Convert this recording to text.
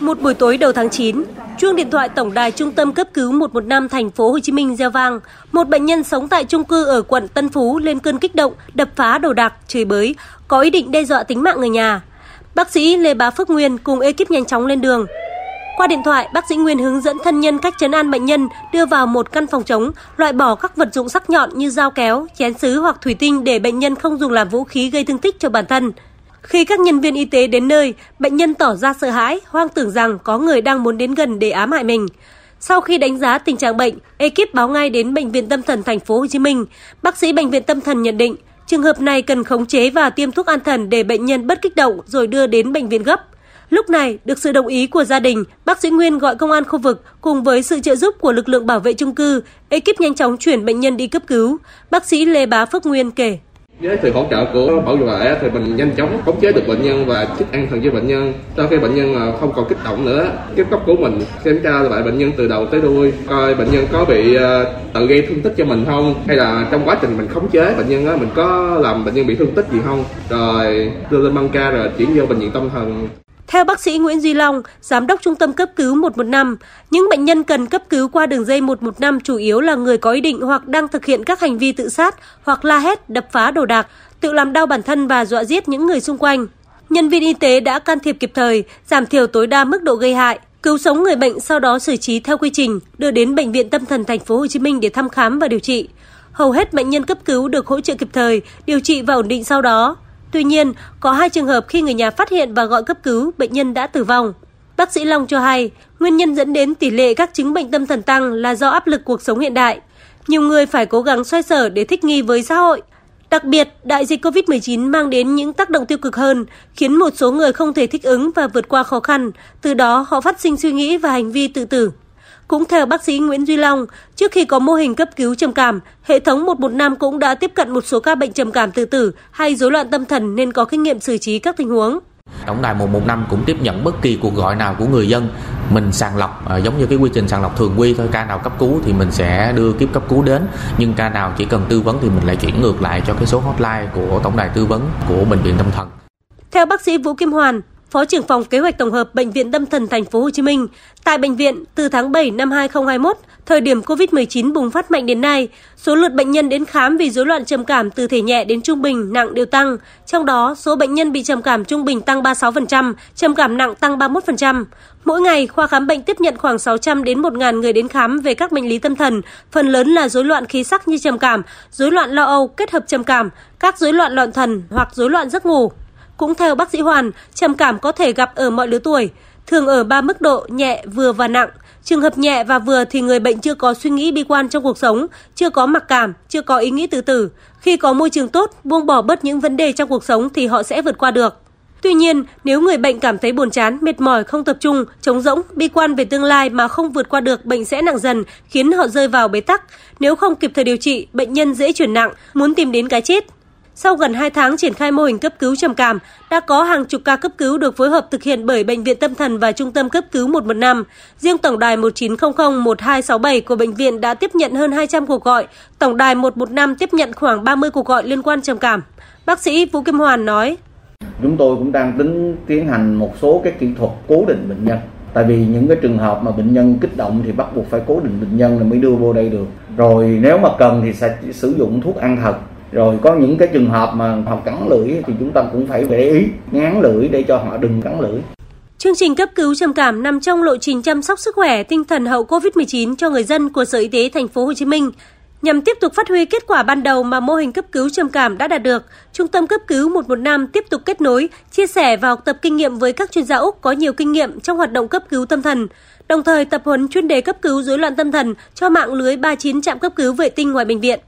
Một buổi tối đầu tháng 9, chuông điện thoại tổng đài trung tâm cấp cứu 115 thành phố Hồ Chí Minh reo vang. Một bệnh nhân sống tại chung cư ở quận Tân Phú lên cơn kích động, đập phá đồ đạc, chửi bới, có ý định đe dọa tính mạng người nhà. Bác sĩ Lê Bá Phước Nguyên cùng ekip nhanh chóng lên đường. Qua điện thoại, bác sĩ Nguyên hướng dẫn thân nhân cách chấn an bệnh nhân đưa vào một căn phòng trống, loại bỏ các vật dụng sắc nhọn như dao kéo, chén sứ hoặc thủy tinh để bệnh nhân không dùng làm vũ khí gây thương tích cho bản thân. Khi các nhân viên y tế đến nơi, bệnh nhân tỏ ra sợ hãi, hoang tưởng rằng có người đang muốn đến gần để ám hại mình. Sau khi đánh giá tình trạng bệnh, ekip báo ngay đến bệnh viện tâm thần thành phố Hồ Chí Minh. Bác sĩ bệnh viện tâm thần nhận định trường hợp này cần khống chế và tiêm thuốc an thần để bệnh nhân bất kích động rồi đưa đến bệnh viện gấp. Lúc này, được sự đồng ý của gia đình, bác sĩ Nguyên gọi công an khu vực cùng với sự trợ giúp của lực lượng bảo vệ chung cư, ekip nhanh chóng chuyển bệnh nhân đi cấp cứu. Bác sĩ Lê Bá Phước Nguyên kể với sự hỗ trợ của bảo vệ thì mình nhanh chóng khống chế được bệnh nhân và chích an thần cho bệnh nhân. Sau khi bệnh nhân à, không còn kích động nữa, kiếp cấp của mình kiểm tra lại bệnh nhân từ đầu tới đuôi. Coi bệnh nhân có bị à, tự gây thương tích cho mình không? Hay là trong quá trình mình khống chế bệnh nhân á, mình có làm bệnh nhân bị thương tích gì không? Rồi, đưa lên băng ca rồi chuyển vô bệnh viện tâm thần theo bác sĩ Nguyễn Duy Long, giám đốc trung tâm cấp cứu 115, những bệnh nhân cần cấp cứu qua đường dây 115 chủ yếu là người có ý định hoặc đang thực hiện các hành vi tự sát hoặc la hét, đập phá đồ đạc, tự làm đau bản thân và dọa giết những người xung quanh. Nhân viên y tế đã can thiệp kịp thời, giảm thiểu tối đa mức độ gây hại, cứu sống người bệnh sau đó xử trí theo quy trình, đưa đến bệnh viện tâm thần thành phố Hồ Chí Minh để thăm khám và điều trị. Hầu hết bệnh nhân cấp cứu được hỗ trợ kịp thời, điều trị và ổn định sau đó. Tuy nhiên, có hai trường hợp khi người nhà phát hiện và gọi cấp cứu, bệnh nhân đã tử vong. Bác sĩ Long cho hay, nguyên nhân dẫn đến tỷ lệ các chứng bệnh tâm thần tăng là do áp lực cuộc sống hiện đại. Nhiều người phải cố gắng xoay sở để thích nghi với xã hội. Đặc biệt, đại dịch COVID-19 mang đến những tác động tiêu cực hơn, khiến một số người không thể thích ứng và vượt qua khó khăn, từ đó họ phát sinh suy nghĩ và hành vi tự tử. Cũng theo bác sĩ Nguyễn Duy Long, trước khi có mô hình cấp cứu trầm cảm, hệ thống 115 cũng đã tiếp cận một số ca bệnh trầm cảm tự tử hay rối loạn tâm thần nên có kinh nghiệm xử trí các tình huống. Tổng đài 115 cũng tiếp nhận bất kỳ cuộc gọi nào của người dân mình sàng lọc à, giống như cái quy trình sàng lọc thường quy thôi ca nào cấp cứu thì mình sẽ đưa kiếp cấp cứu đến nhưng ca nào chỉ cần tư vấn thì mình lại chuyển ngược lại cho cái số hotline của tổng đài tư vấn của bệnh viện tâm thần. Theo bác sĩ Vũ Kim Hoàn, Phó trưởng phòng kế hoạch tổng hợp bệnh viện Tâm thần thành phố Hồ Chí Minh, tại bệnh viện từ tháng 7 năm 2021, thời điểm Covid-19 bùng phát mạnh đến nay, số lượt bệnh nhân đến khám vì rối loạn trầm cảm từ thể nhẹ đến trung bình, nặng đều tăng. Trong đó, số bệnh nhân bị trầm cảm trung bình tăng 36%, trầm cảm nặng tăng 31%. Mỗi ngày, khoa khám bệnh tiếp nhận khoảng 600 đến 1.000 người đến khám về các bệnh lý tâm thần, phần lớn là rối loạn khí sắc như trầm cảm, rối loạn lo âu kết hợp trầm cảm, các rối loạn loạn thần hoặc rối loạn giấc ngủ. Cũng theo bác sĩ Hoàn, trầm cảm có thể gặp ở mọi lứa tuổi, thường ở ba mức độ nhẹ, vừa và nặng. Trường hợp nhẹ và vừa thì người bệnh chưa có suy nghĩ bi quan trong cuộc sống, chưa có mặc cảm, chưa có ý nghĩ tự tử. Khi có môi trường tốt, buông bỏ bớt những vấn đề trong cuộc sống thì họ sẽ vượt qua được. Tuy nhiên, nếu người bệnh cảm thấy buồn chán, mệt mỏi, không tập trung, trống rỗng, bi quan về tương lai mà không vượt qua được, bệnh sẽ nặng dần, khiến họ rơi vào bế tắc. Nếu không kịp thời điều trị, bệnh nhân dễ chuyển nặng, muốn tìm đến cái chết. Sau gần 2 tháng triển khai mô hình cấp cứu trầm cảm, đã có hàng chục ca cấp cứu được phối hợp thực hiện bởi Bệnh viện Tâm thần và Trung tâm cấp cứu 115. Riêng tổng đài 1900 1267 của bệnh viện đã tiếp nhận hơn 200 cuộc gọi, tổng đài 115 tiếp nhận khoảng 30 cuộc gọi liên quan trầm cảm. Bác sĩ Vũ Kim Hoàn nói: Chúng tôi cũng đang tính tiến hành một số các kỹ thuật cố định bệnh nhân tại vì những cái trường hợp mà bệnh nhân kích động thì bắt buộc phải cố định bệnh nhân là mới đưa vô đây được rồi nếu mà cần thì sẽ sử dụng thuốc an thần rồi có những cái trường hợp mà họ cắn lưỡi thì chúng ta cũng phải để ý ngán lưỡi để cho họ đừng cắn lưỡi Chương trình cấp cứu trầm cảm nằm trong lộ trình chăm sóc sức khỏe tinh thần hậu Covid-19 cho người dân của Sở Y tế thành phố Hồ Chí Minh. Nhằm tiếp tục phát huy kết quả ban đầu mà mô hình cấp cứu trầm cảm đã đạt được, Trung tâm cấp cứu 115 tiếp tục kết nối, chia sẻ và học tập kinh nghiệm với các chuyên gia Úc có nhiều kinh nghiệm trong hoạt động cấp cứu tâm thần, đồng thời tập huấn chuyên đề cấp cứu rối loạn tâm thần cho mạng lưới 39 trạm cấp cứu vệ tinh ngoài bệnh viện.